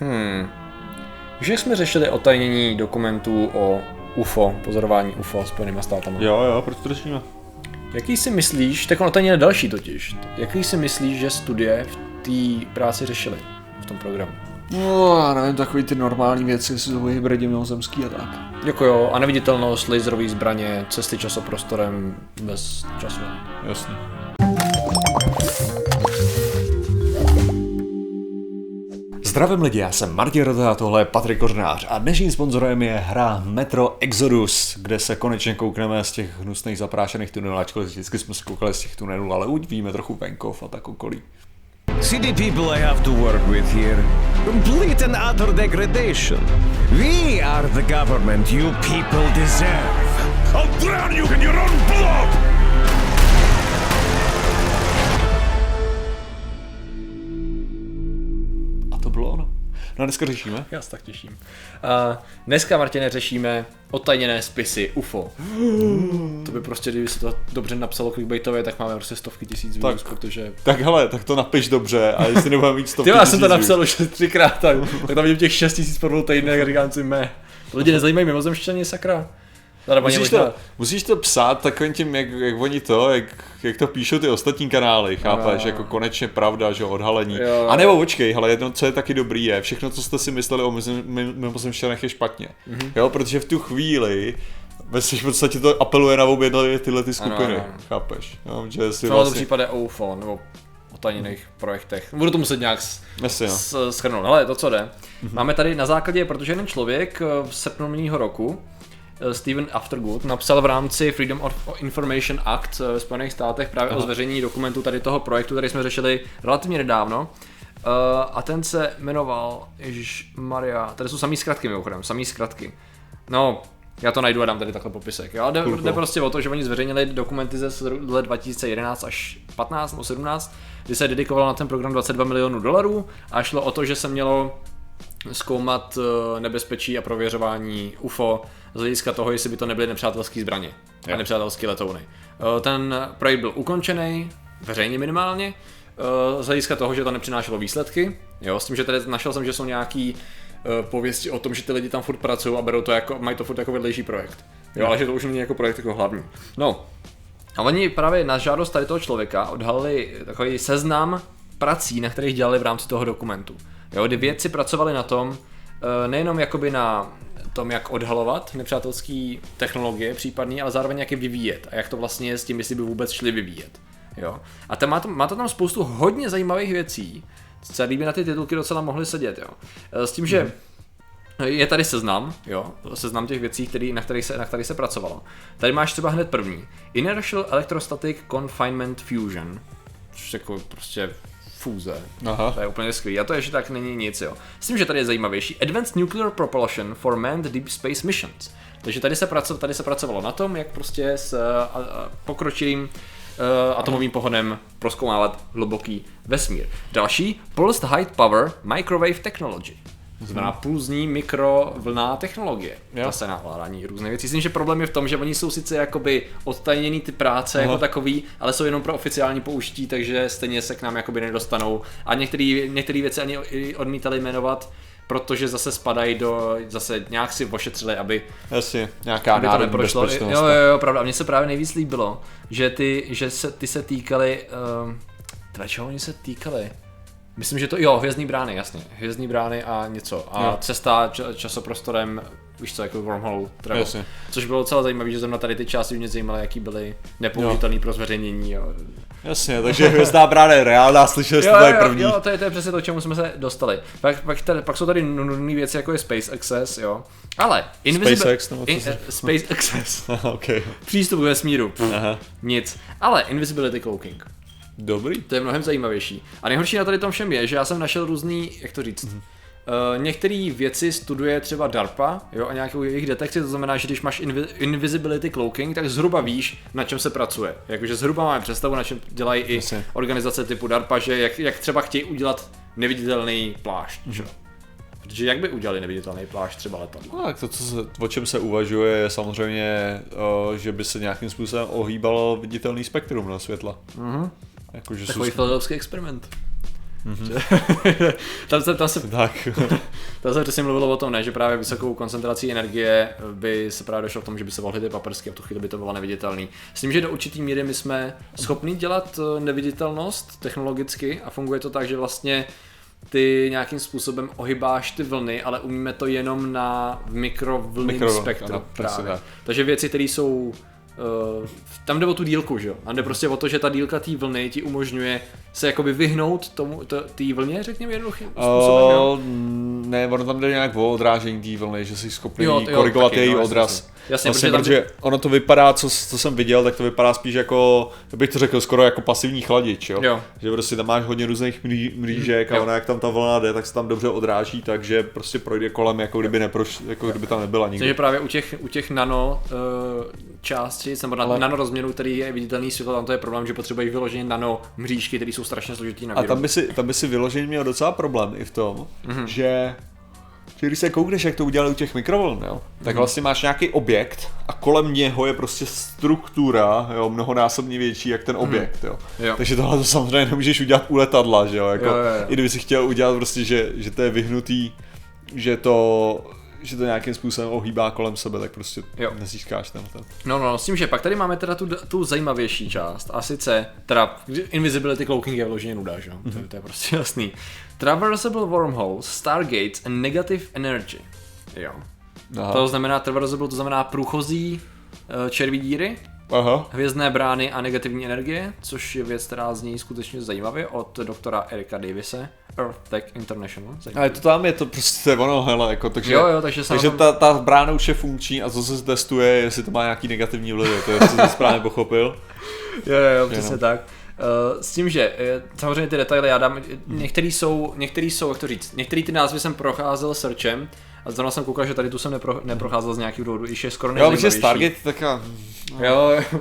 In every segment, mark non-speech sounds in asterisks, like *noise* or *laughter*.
Hmm. Už jsme řešili otajnění dokumentů o UFO, pozorování UFO Spojenýma státama. Jo, jo, proč to řešíme? Jaký si myslíš, tak on otajněný další totiž, jaký si myslíš, že studie v té práci řešily v tom programu? No, já nevím, takový ty normální věci, jestli jsou hybridi mimozemský a tak. Jako jo, a neviditelnost, laserové zbraně, cesty časoprostorem bez času. Jasně. Zdravím lidi, já jsem Martin Rota a tohle je Patrik Kořnář a dnešním sponzorem je hra Metro Exodus, kde se konečně koukneme z těch hnusných zaprášených tunelů, ačkoliv vždycky jsme se koukali z těch tunelů, ale už víme trochu venkov a tak okolí. See the people I have to work with here. Complete and utter degradation. We are the government you people deserve. I'll drown you in your own blood! Bylo ono. No a dneska řešíme. Já se tak těším. Uh, dneska, Martine, řešíme otajněné spisy UFO. *gasps* to by prostě, kdyby se to dobře napsalo clickbaitově, tak máme prostě stovky tisíc views, protože... Tak hele, tak to napiš dobře a jestli nebudeme mít stovky Ty já jsem to napsal už třikrát, tak, tak tam vidím těch 6 tisíc po dvou týdnech a říkám si, mé. Lidi nezajímají mimozemštění, sakra. Paní Musíš to, musíš to psát takovým tím, jak, jak oni to, jak, jak to píšou ty ostatní kanály, chápeš, No. jako konečně pravda, že odhalení. Jo. A nebo počkej, ale jedno, co je taky dobrý je, všechno, co jste si mysleli o mizem- mi- mimozemšťanech je špatně. Mhm. Jo, protože v tu chvíli ve v podstatě to apeluje na obě tyhle ty skupiny, Ano, ano. chápeš? Jo, že si v vlastně, případě o UFO, nebo o tajněných projektech. Budu to muset nějak Asi, no. s. Ale to, co jde. Máme tady na základě, protože jeden člověk eh, v srpnu minulého roku, Steven Aftergood, napsal v rámci Freedom of Information Act eh, ve Spojených státech právě o zveřejnění dokumentu tady toho projektu, který jsme řešili relativně nedávno. Eh, a ten se jmenoval, Ježíš Maria, tady jsou samý zkratky mimochodem, samý zkratky. No, já to najdu a dám tady takhle popisek. Jo? Jde, jde prostě o to, že oni zveřejnili dokumenty ze let 2011 až 15 nebo 17, kdy se dedikovalo na ten program 22 milionů dolarů a šlo o to, že se mělo zkoumat eh, nebezpečí a prověřování UFO z hlediska toho, jestli by to nebyly nepřátelské zbraně a nepřátelské letouny. Eh, Ten projekt byl ukončený, veřejně minimálně, eh, z hlediska toho, že to nepřinášelo výsledky. Jo, s tím, že tady našel jsem, že jsou nějaký pověsti o tom, že ty lidi tam furt pracují a berou to jako, mají to furt jako vedlejší projekt. Jo, ale že to už není jako projekt jako hlavní. No, a oni právě na žádost tady toho člověka odhalili takový seznam prací, na kterých dělali v rámci toho dokumentu. Jo, kdy vědci pracovali na tom, eh, nejenom jakoby na tom, jak odhalovat nepřátelské technologie případný, ale zároveň jak je vyvíjet a jak to vlastně je s tím, jestli by vůbec šli vyvíjet. Jo. A tam má, to, má to tam spoustu hodně zajímavých věcí, celý by na ty titulky docela mohly sedět. Jo. Eh, S tím, že je tady seznam, jo, seznam těch věcí, který, na, kterých se, na kterých se pracovalo. Tady máš třeba hned první. Inertial Electrostatic Confinement Fusion. Což je jako prostě fúze. Aha. To je úplně skvělý. A to ještě tak není nic, jo. S tím, že tady je zajímavější. Advanced Nuclear Propulsion for Manned Deep Space Missions. Takže tady se, praco, tady se pracovalo na tom, jak prostě s a, a, pokročilým uh, atomovým pohonem proskoumávat hluboký vesmír. Další, Pulsed High Power Microwave Technology. To znamená pulzní mikrovlná technologie. Jo. Zase na ovládání různých věcí. Myslím, že problém je v tom, že oni jsou sice jakoby odtajněný ty práce Aha. jako takový, ale jsou jenom pro oficiální použití, takže stejně se k nám jakoby nedostanou. A některé věci ani odmítali jmenovat, protože zase spadají do, zase nějak si ošetřili, aby Jasně, nějaká aby to neprošlo. bezpečnost. Jo, jo, jo, pravda. A mně se právě nejvíc líbilo, že ty, že se, ty se týkaly, um, teda čeho oni se týkaly? Myslím, že to, jo, hvězdný brány, jasně. Hvězdný brány a něco. A Jo. cesta č- časoprostorem, víš co, jako wormhole travel. Jasně. Což bylo docela zajímavé, že zrovna tady ty části mě zajímaly, jaký byly nepoužitelné pro zveřejnění. Jo. Jasně, takže hvězdná brána je reálná, slyšeli jste je první. jo, to je, to je přesně to, čemu jsme se dostali. Pak, pak, tady, pak jsou tady nudné věci, jako je Space Access, jo. Ale Invisible... SpaceX, nebo in, eh, Space Access. *laughs* ok. Přístup k vesmíru. Pff, Aha. Nic. Ale Invisibility Cloaking. Dobrý. To je mnohem zajímavější. A nejhorší na tady tom všem je, že já jsem našel různý, jak to říct, Mhm. Uh, některé věci studuje třeba DARPA jo, a nějakou jejich detekci, to znamená, že když máš invi- invisibility cloaking, tak zhruba víš, na čem se pracuje. Jakože zhruba máme představu, na čem dělají i Jasně. organizace typu DARPA, že jak, jak třeba chtějí udělat neviditelný plášť. Mhm. Že? Protože jak by udělali neviditelný plášť třeba letadlo? No, tak to, co se, o čem se uvažuje, je samozřejmě, o, že by se nějakým způsobem ohýbalo viditelný spektrum na světla. Mhm. Jakože Takový jsou, filadelský *laughs* experiment. Mm-hmm. tam, se, tam, se, Tak. *laughs* tam se přesně mluvilo o tom, ne, že právě vysokou koncentrací energie by se právě došlo k tomu, že by se volhly ty paprsky a v tu chvíli by to bylo neviditelný. S tím, že do určitý míry my jsme schopni dělat eh, neviditelnost technologicky a funguje to tak, že vlastně ty nějakým způsobem ohybáš ty vlny, ale umíme to jenom na mikrovlnném Mikrovln, spektru ano, právě. tak. Takže věci, které jsou Uh, tam jde o tu dílku, že jo? A jde prostě o to, že ta dílka té vlny ti umožňuje se jakoby vyhnout tomu, to- té vlně, řekněme jednoduchým způsobem, jo? Uh, ne, ono tam jde nějak o odrážení té vlny, že jsi schopný Jo, jo, korigovat taky, její no, odraz. jasně. Jasně, vlastně, protože tam protože ono to vypadá, co, co jsem viděl, tak to vypadá spíš jako, jak bych to řekl, skoro jako pasivní chladič, jo? Jo. Že prostě tam máš hodně různých mlí, mlížek a Jo. ona jak tam ta vlna jde, tak se tam dobře odráží, takže prostě projde kolem, jako kdyby, neproš, jako kdyby tam nebyla nikdo. Takže právě u těch, u těch nano uh, částic, nebo na, Ale- nano rozměrů, který je viditelný světlo, tam to je problém, že potřebují vyloženě nano mřížky, které jsou strašně složitý na A výrobu. tam by si, tam by si vyloženě měl docela problém i v tom, Mhm. mm-hmm. že, že když se koukneš, jak to udělali u těch mikrovln, jo, tak Mhm. vlastně máš nějaký objekt a kolem něho je prostě struktura, jo, mnohonásobně větší jak ten objekt, jo. Mhm. Jo. Takže tohle to samozřejmě nemůžeš udělat u letadla, že jo, jako, Jo, jo, jo. i kdyby si chtěl udělat prostě, že, že to je vyhnutý, že to že to nějakým způsobem ohýbá kolem sebe, tak prostě Jo. nezískáš ten, ten. No, no, s tím, že pak tady máme teda tu, tu zajímavější část, a sice, teda Invisibility Cloaking je vloženě nuda, že? jo? Mhm. To, to je prostě jasný. Traversable Wormholes, Stargates and Negative Energy. Jo. Aha. To znamená, traversable to znamená průchozí eh, červí díry, Aha. hvězdné brány a negativní energie, což je věc, která zní skutečně zajímavě od doktora Erika Davise, Earth Tech International. Zajímavý. je to tam, je to prostě ono, hele, jako, takže, Jo, jo, takže takže tom- ta, ta brána už je funkční a co se testuje, jestli to má nějaký negativní vlivy, to je, co jsem správně pochopil. Jo, jo, jo, přesně tak. Uh, s tím, že eh, samozřejmě ty detaily já dám, některý jsou, některý jsou, jak to říct, některý ty názvy jsem procházel searchem a zrovna jsem koukal, že tady tu jsem nepro, neprocházel z nějakých důvodů, když je skoro Jo, protože. Stargate, tak a, Jo, jo,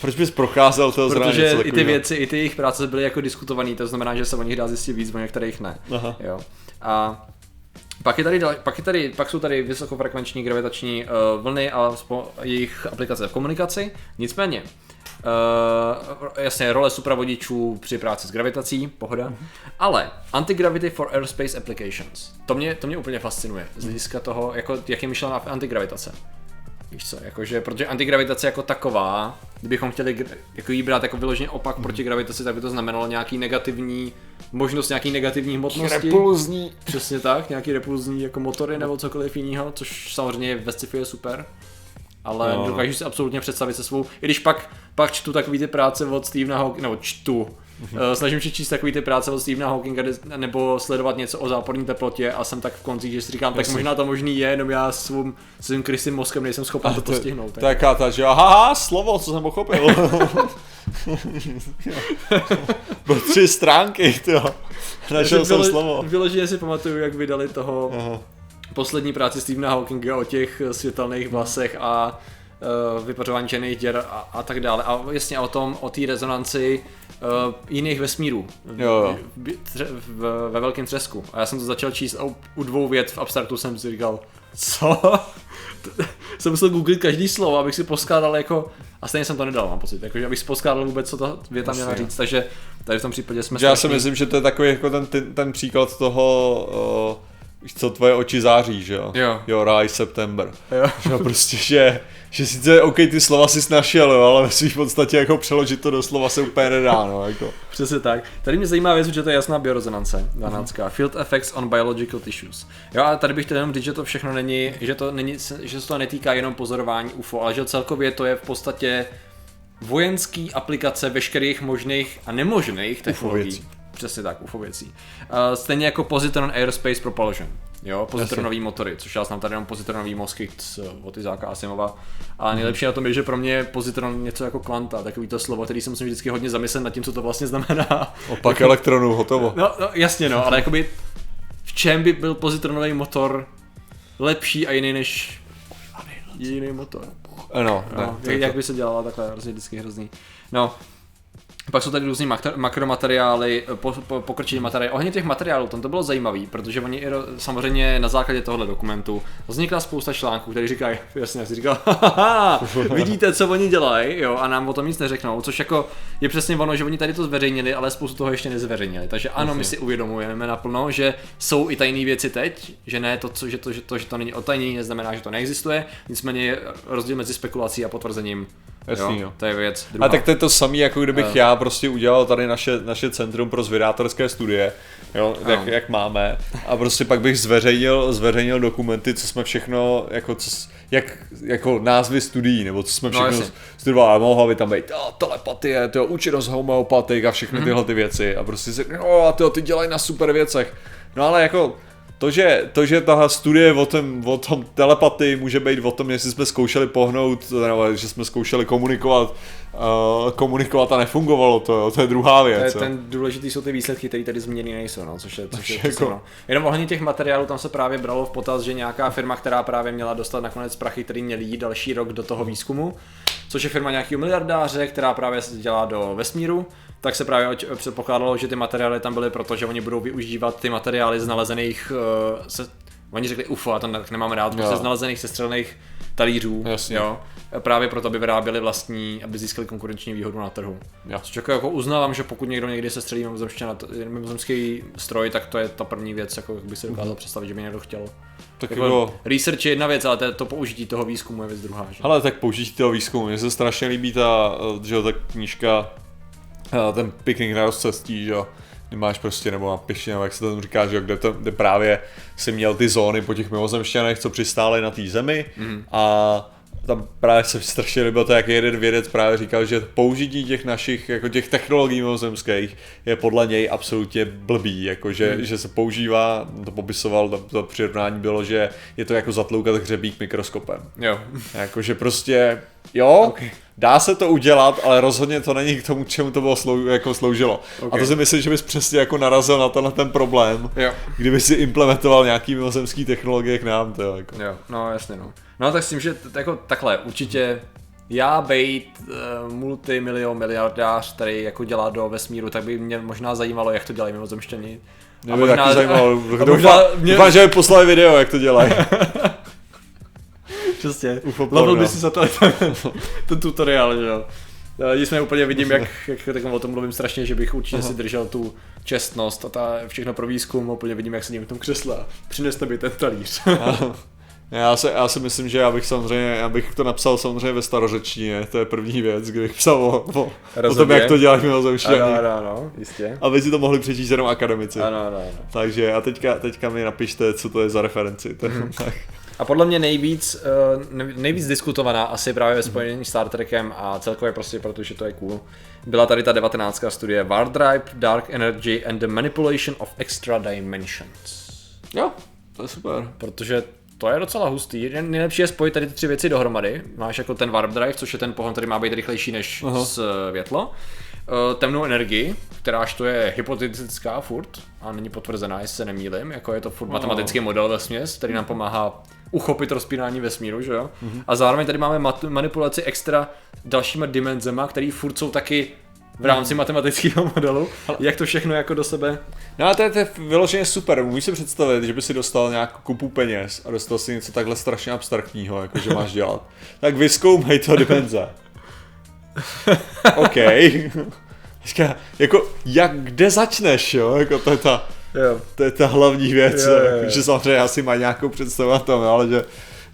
proč bys procházel toho zrovna protože i ty věci, i ty jejich práce byly jako diskutovaný, to znamená, že se o nich dá zjistit víc, o některých ne. Aha. Jo. A pak, je tady, pak, je tady, pak jsou tady vysokofrekvenční gravitační uh, vlny a spo, jejich aplikace v komunikaci. Nicméně, uh, jasně, role supravodičů při práci s gravitací, pohoda. Ale antigravity for aerospace applications. To mě, to mě úplně fascinuje. Z hlediska toho, jako, jak je myšlená antigravitace. Víš co, jakože, protože antigravitace jako taková, kdybychom chtěli jako jí brát jako vyloženě opak proti gravitaci, tak by to znamenalo nějaký negativní, možnost nějaký negativní hmotnosti. Repulzní. Přesně tak, nějaký repulzní jako motory nebo cokoliv jiného, což samozřejmě ve sci-fi je super. Ale No. dokážu si absolutně představit se svou, i když pak, pak čtu takový ty práce od Stephena Hawkinga, nebo čtu, Mhm. uh, snažím se číst takový ty práce od Stephena Hawkinga, nebo sledovat něco o záporní teplotě a jsem tak v koncích, že si říkám, tak Jasně. možná to možný je, jenom já svým, svým krysým mozkem nejsem schopen to To, postihnout. to je jaká ta, že aha, slovo, co jsem pochopil. *laughs* *laughs* Bylo tři stránky, jo. *laughs* Našel jsem slovo. Vyloženě si pamatuju, jak vydali toho Aha. Poslední práci Stephena Hawkinga o těch světelných vlasech a uh, vypařování černých děr a, a tak dále. A jasně o tom, o té rezonanci uh, jiných vesmírů Jo, jo. v, tře, v, ve velkém třesku. A já jsem to začal číst a u, u dvou vět v abstraktu jsem si říkal, co? *laughs* jsem musel googlit každý slovo, abych si poskládal jako, a stejně jsem to nedal, mám pocit, jakože abych si poskládal vůbec, co ta věta měla říct, takže tady v tom případě jsme já si strašný- myslím, že to je takový jako ten, ten, ten příklad toho, uh, víš co tvoje oči září, že jo? Jo. Your eyes September. Jo. Že jo, prostě, že, že sice, OK, ty slova si našel, jo, ale ve svým podstatě jako přeložit to do slova se úplně nedá, no, jako. Přesně tak. Tady mě zajímá věc, že to je jasná biorezonance, danácká. Field effects on biological tissues. Jo, a tady bych chtěl jenom říct, že to všechno není, že to není, že se to netýká jenom pozorování UFO, ale že celkově to je v podstatě vojenský aplikace veškerých možných a nemožných technologií. věcí. Přesně tak, UFO věcí. Uh, stejně jako Positron Aerospace Propulsion. Jo, pozitronový motory, což já znám tady jenom pozitronový mozky z- od Izáka Asimova. A nejlepší na tom je, že pro mě je pozitron něco jako kvanta, takový to slovo, který jsem musím vždycky hodně zamyslet nad tím, co to vlastně znamená. Opak elektronů, hotovo. No, no jasně no, ale jakoby v čem by byl pozitronový motor lepší a jiný než jiný motor. No, ne, No, je jak to. by se dělala takhle, hrozně vždycky hrozný. No, Pak jsou tady různý makro, makromateriály, po, po, pokrčení materiály. Ohledně těch materiálů, tam to bylo zajímavé, protože oni i ro- samozřejmě na základě tohohle dokumentu vznikla spousta článků, který říkají, *laughs* jasně, jak jsi říkal, "Haha, *laughs* vidíte, co oni dělají, jo, a nám o tom nic neřeknou, což jako je přesně ono, že oni tady to zveřejnili, ale spoustu toho ještě nezveřejnili. Takže ano, my si uvědomujeme naplno, že jsou i tajné věci teď, že ne to, co, že to, že to, že to není otajný, neznamená, že to neexistuje, nicméně je rozdíl mezi spekulací a potvrzením. Jasný, jo, jo. to je věc. A Druhá. tak to je to samé, jako kdybych Jo. já prostě udělal tady naše, naše centrum pro zvědátorské studie, jo, jak, Ano. jak, máme, a prostě pak bych zveřejnil, zveřejnil dokumenty, co jsme všechno, jako, co, jak, jako názvy studií, nebo co jsme No, všechno no, studovali, a mohla by tam být oh, telepatie, to účinnost homeopatik a všechny tyhle ty věci, a prostě si, no a ty dělají na super věcech, no ale jako, to, že, to, že tahle studie o tom, o tom telepatii může být o tom, jestli jsme zkoušeli pohnout, nebo že jsme zkoušeli komunikovat, uh, komunikovat a nefungovalo to, jo, to je druhá To je, věc. ten důležitý jsou ty výsledky, které tady zmíněny nejsou, no, což je, což je jako- jako... no. Jenom ohledně těch materiálů, tam se právě bralo v potaz, že nějaká firma, která právě měla dostat nakonec prachy, který měly jít další rok do toho výzkumu, což je firma nějakého miliardáře, která právě se dělá do vesmíru, tak se právě předpokládalo, že ty materiály tam byly proto, že oni budou využívat ty materiály z nalezených, uh, se, oni řekli UFO, a to ne- nemám rád, prostě Jo. z nalezených sestřelených talířů, Jasně. jo, právě proto, aby vyráběli vlastní, aby získali konkurenční výhodu na trhu. Jo. Což jako, jako uznávám, že pokud někdo někdy se střelí mimozemský stroj, tak to je ta první věc, jako jak by si dokázal představit, že by někdo chtěl. tak Jako, jako, research je jedna věc, ale to, to použití toho výzkumu je věc druhá. Že? hele, tak použití toho výzkumu, mně se strašně líbí ta, eh, že jo, ta knížka, eh, ten piknik na rozcestí, že jo, máš prostě, nebo na pišně, nebo jak se to tam říká, že jo, kde, to, kde právě si měl ty zóny po těch mimozemšťanech, co přistály na té zemi Mhm. a tam právě se strašně líbilo to, jak jeden vědec právě říkal, že použití těch našich, jako těch technologií mimozemských je podle něj absolutně blbý, jako že, Mhm. že se používá, to popisoval, to, to přirovnání bylo, že je to jako zatloukat hřebík mikroskopem. Jo. Jakože prostě, jo, okay. dá se to udělat, ale rozhodně to není k tomu, čemu to bylo slou, jako sloužilo. Okay. A to si myslím, že bys přesně jako narazil na tenhle ten problém, Jo. kdyby si implementoval nějaký mimozemský technologie k nám, to jako. Jo, no jasně no. No tak s tím, že t- jako takhle, určitě já bejt uh, multimilion miliardář, který jako dělá do vesmíru, tak by mě možná zajímalo, jak to dělají mimozemštění. Mě by taky zajímalo, doufám, možná mě, doufám, že mi poslali video, jak to dělají. *laughs* Přesně, porno. by si za to *laughs* ten, tutoriál, že jo. Nicméně úplně vidím, jak, jak tak o tom mluvím strašně, že bych určitě si držel tu čestnost a ta všechno pro výzkum, úplně vidím, jak sedím v tom křesle. a Přineste mi ten talíř. *laughs* Já se, já si myslím, že já bych samozřejmě, já bych to napsal samozřejmě ve starořečtině, to je první věc, kdybych psal o, o, o tom, jak to dělají mimozemšťaní. ano, ano, ano, jistě. Aby si to mohli přečíst jenom akademici. Ano, ano, ano. Takže a teďka, teďka mi napište, co to je za referenci. To, Mhm. tak. A podle mě nejvíc, eh, ne- nejvíc diskutovaná asi právě ve spojení s Star Trekem a celkově prostě protože to je cool, byla tady ta 19. studie Wardripe, Dark Energy and the Manipulation of Extra Dimensions. Jo, to je super. Protože to je docela hustý. Nejlepší je spojit tady ty tři věci dohromady. Máš jako ten Warp Drive, což je ten pohon, který má být rychlejší než Aha. světlo. Eh, Temnou energii, kteráž to je hypotetická furt a není potvrzená, jestli se nemýlim, jako je to furt matematický model ve směs, který nám pomáhá uchopit rozpínání vesmíru, že jo? A zároveň tady máme mat- manipulaci extra dalšíma dimenzema, který furt jsou taky v rámci matematického modelu, jak to všechno jako do sebe No a to je, to je vyloženě super. Můžeš si představit, že by si dostal nějakou kupu peněz a dostal si něco takhle strašně abstraktního, jako že máš dělat. Tak vyzkoumej to dimenze. OK. Teďka, jako, jak, kde začneš, jo? Jako to je ta, jo. to je ta hlavní věc, jo, jo. jo, že samozřejmě asi má nějakou představu o tom, ale že,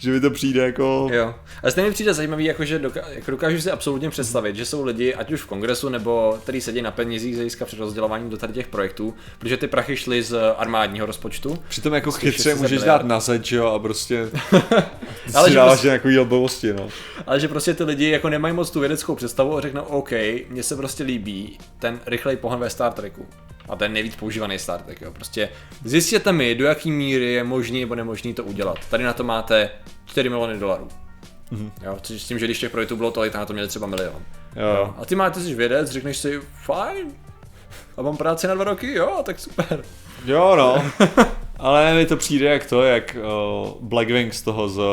že mi to přijde jako... Jo. A stejně mi přijde zajímavý, jako, že doka- jako dokážu si absolutně představit, že jsou lidi, ať už v kongresu, nebo který sedí na penězích z hlediska přerozdělování do tady těch projektů, protože ty prachy šly z armádního rozpočtu. Přitom jako chytře 600 můžeš dát na zeď, jo, a prostě Ale *laughs* ale si že dáváš prostě- nějakou blbosti, no. Ale že prostě ty lidi jako nemají moc tu vědeckou představu a řeknou, OK, mně se prostě líbí ten rychlej pohon ve Star Treku. A ten nejvíc používaný Star Trek, jo. Prostě zjistěte mi, do jaký míry je možný nebo nemožný to udělat. Tady na to máte 4 miliony dolarů. Mhm. Jo, což s tím, že když těch projektů bylo tolik, tak na to měli třeba milion. Jo. A ty máte jsi vědec, řekneš si, fajn, a mám práci na dva roky, jo, tak super. Jo, no. *laughs* Ale mi to přijde jak to, jak uh, Blackwing z toho z uh,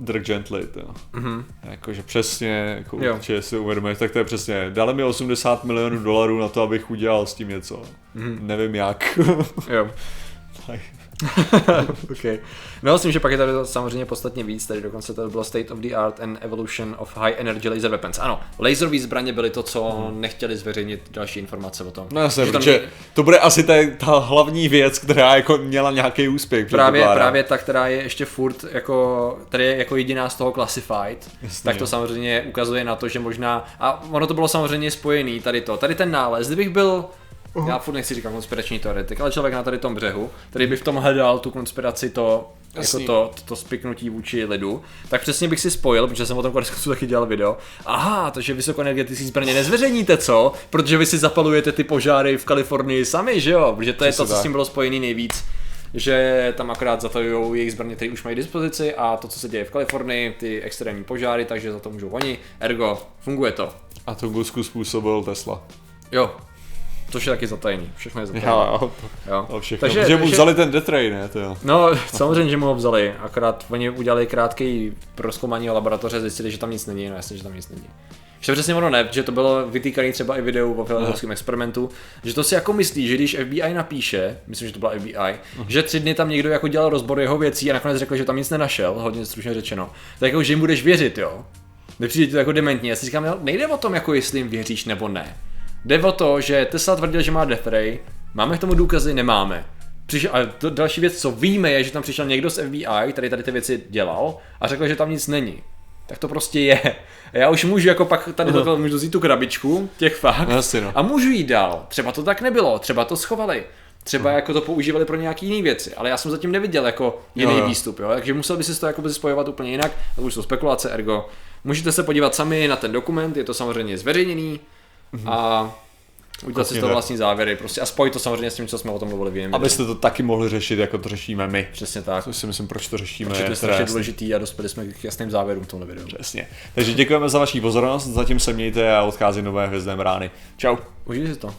Dirk Gently. To. Mm-hmm. Jakože přesně, jako. Jo. určitě si uvědomuješ, tak to je přesně. Dali mi 80 milionů dolarů na to, abych udělal s tím něco. Mhm. Mm-hmm. Nevím jak. Jo. *laughs* Tak. *laughs* okay. No, myslím, že pak je tady to samozřejmě podstatně víc, tady dokonce to bylo State of the Art and Evolution of High Energy Laser Weapons. Ano, laserové zbraně byly to, co nechtěli zveřejnit další informace o tom. No jasně, Že tam protože to bude asi ta, ta hlavní věc, která jako měla nějaký úspěch. Právě, právě ta, která je ještě furt jako, tady je jako jediná z toho classified, Jasně. tak to samozřejmě ukazuje na to, že možná, a ono to bylo samozřejmě spojený, tady to, tady ten nález, kdybych byl, já furt nechci říkat konspirační teoretik, ale člověk na tady tom břehu, který by v tom hledal tu konspiraci, to, jako to, to, to spiknutí vůči lidu, tak přesně bych si spojil, protože jsem o tom konec konců taky dělal video. Aha, takže vysokoenergetické zbraně nezveřejníte, co? Protože vy si zapalujete ty požáry v Kalifornii sami, že jo? Protože to je Přesně to, co s tak. tím bylo spojený nejvíc že tam akorát zatajují jejich zbraně, které už mají k dispozici a to, co se děje v Kalifornii, ty extrémní požáry, takže za to můžou oni. Ergo, funguje to. A tu gusku způsobil Tesla. Jo. Což je taky zatajený. Všechno je zatajený. Jo, jo. jo. Všechno. Takže, že mu vzali ten detray, ne? To jo. No, *laughs* samozřejmě, že mu ho vzali, akorát oni udělali krátký proskoumání laboratoře, zjistili, že tam nic není, no jasně, že tam nic není. Že přesně ono ne, že to bylo vytýkané třeba i videu o filadelfském experimentu, že to si jako myslí, že když FBI napíše, myslím, že to byla FBI, že tři dny tam někdo jako dělal rozbor jeho věcí a nakonec řekl, že tam nic nenašel, hodně stručně řečeno, tak jako, že jim budeš věřit, jo. Nepřijde ti to jako dementní, já si říkám, jo, nejde o tom, jako jestli jim věříš nebo ne. Jde o to, že Tesla tvrdil, že má Death Ray, máme k tomu důkazy, nemáme. Přišel, a to, další věc, co víme, je, že tam přišel někdo z FBI, který tady ty věci dělal a řekl, že tam nic není. Tak to prostě je. A já už můžu jako pak tady toho můžu vzít tu krabičku těch fakt No jasně, no. a můžu jít dál. Třeba to tak nebylo, třeba to schovali. Třeba jako to používali pro nějaký jiné věci, ale já jsem zatím neviděl jako jiný Jo, jo. výstup, jo? takže musel by si to jako spojovat úplně jinak, to už jsou spekulace, ergo. Můžete se podívat sami na ten dokument, je to samozřejmě zveřejněný a udělat si z toho Koukněte. vlastní závěry, prostě a spojit to samozřejmě s tím, co jsme o tom mluvili v jiném. Abyste to taky mohli řešit, jako to řešíme my. Přesně tak. Což si myslím, proč to řešíme. Protože to je strašně důležitý a dospěli jsme k jasným závěrům v tomhle videu. Přesně. Takže děkujeme za vaši pozornost, zatím se mějte a odchází nové hvězdné brány. Čau. Užijte si to.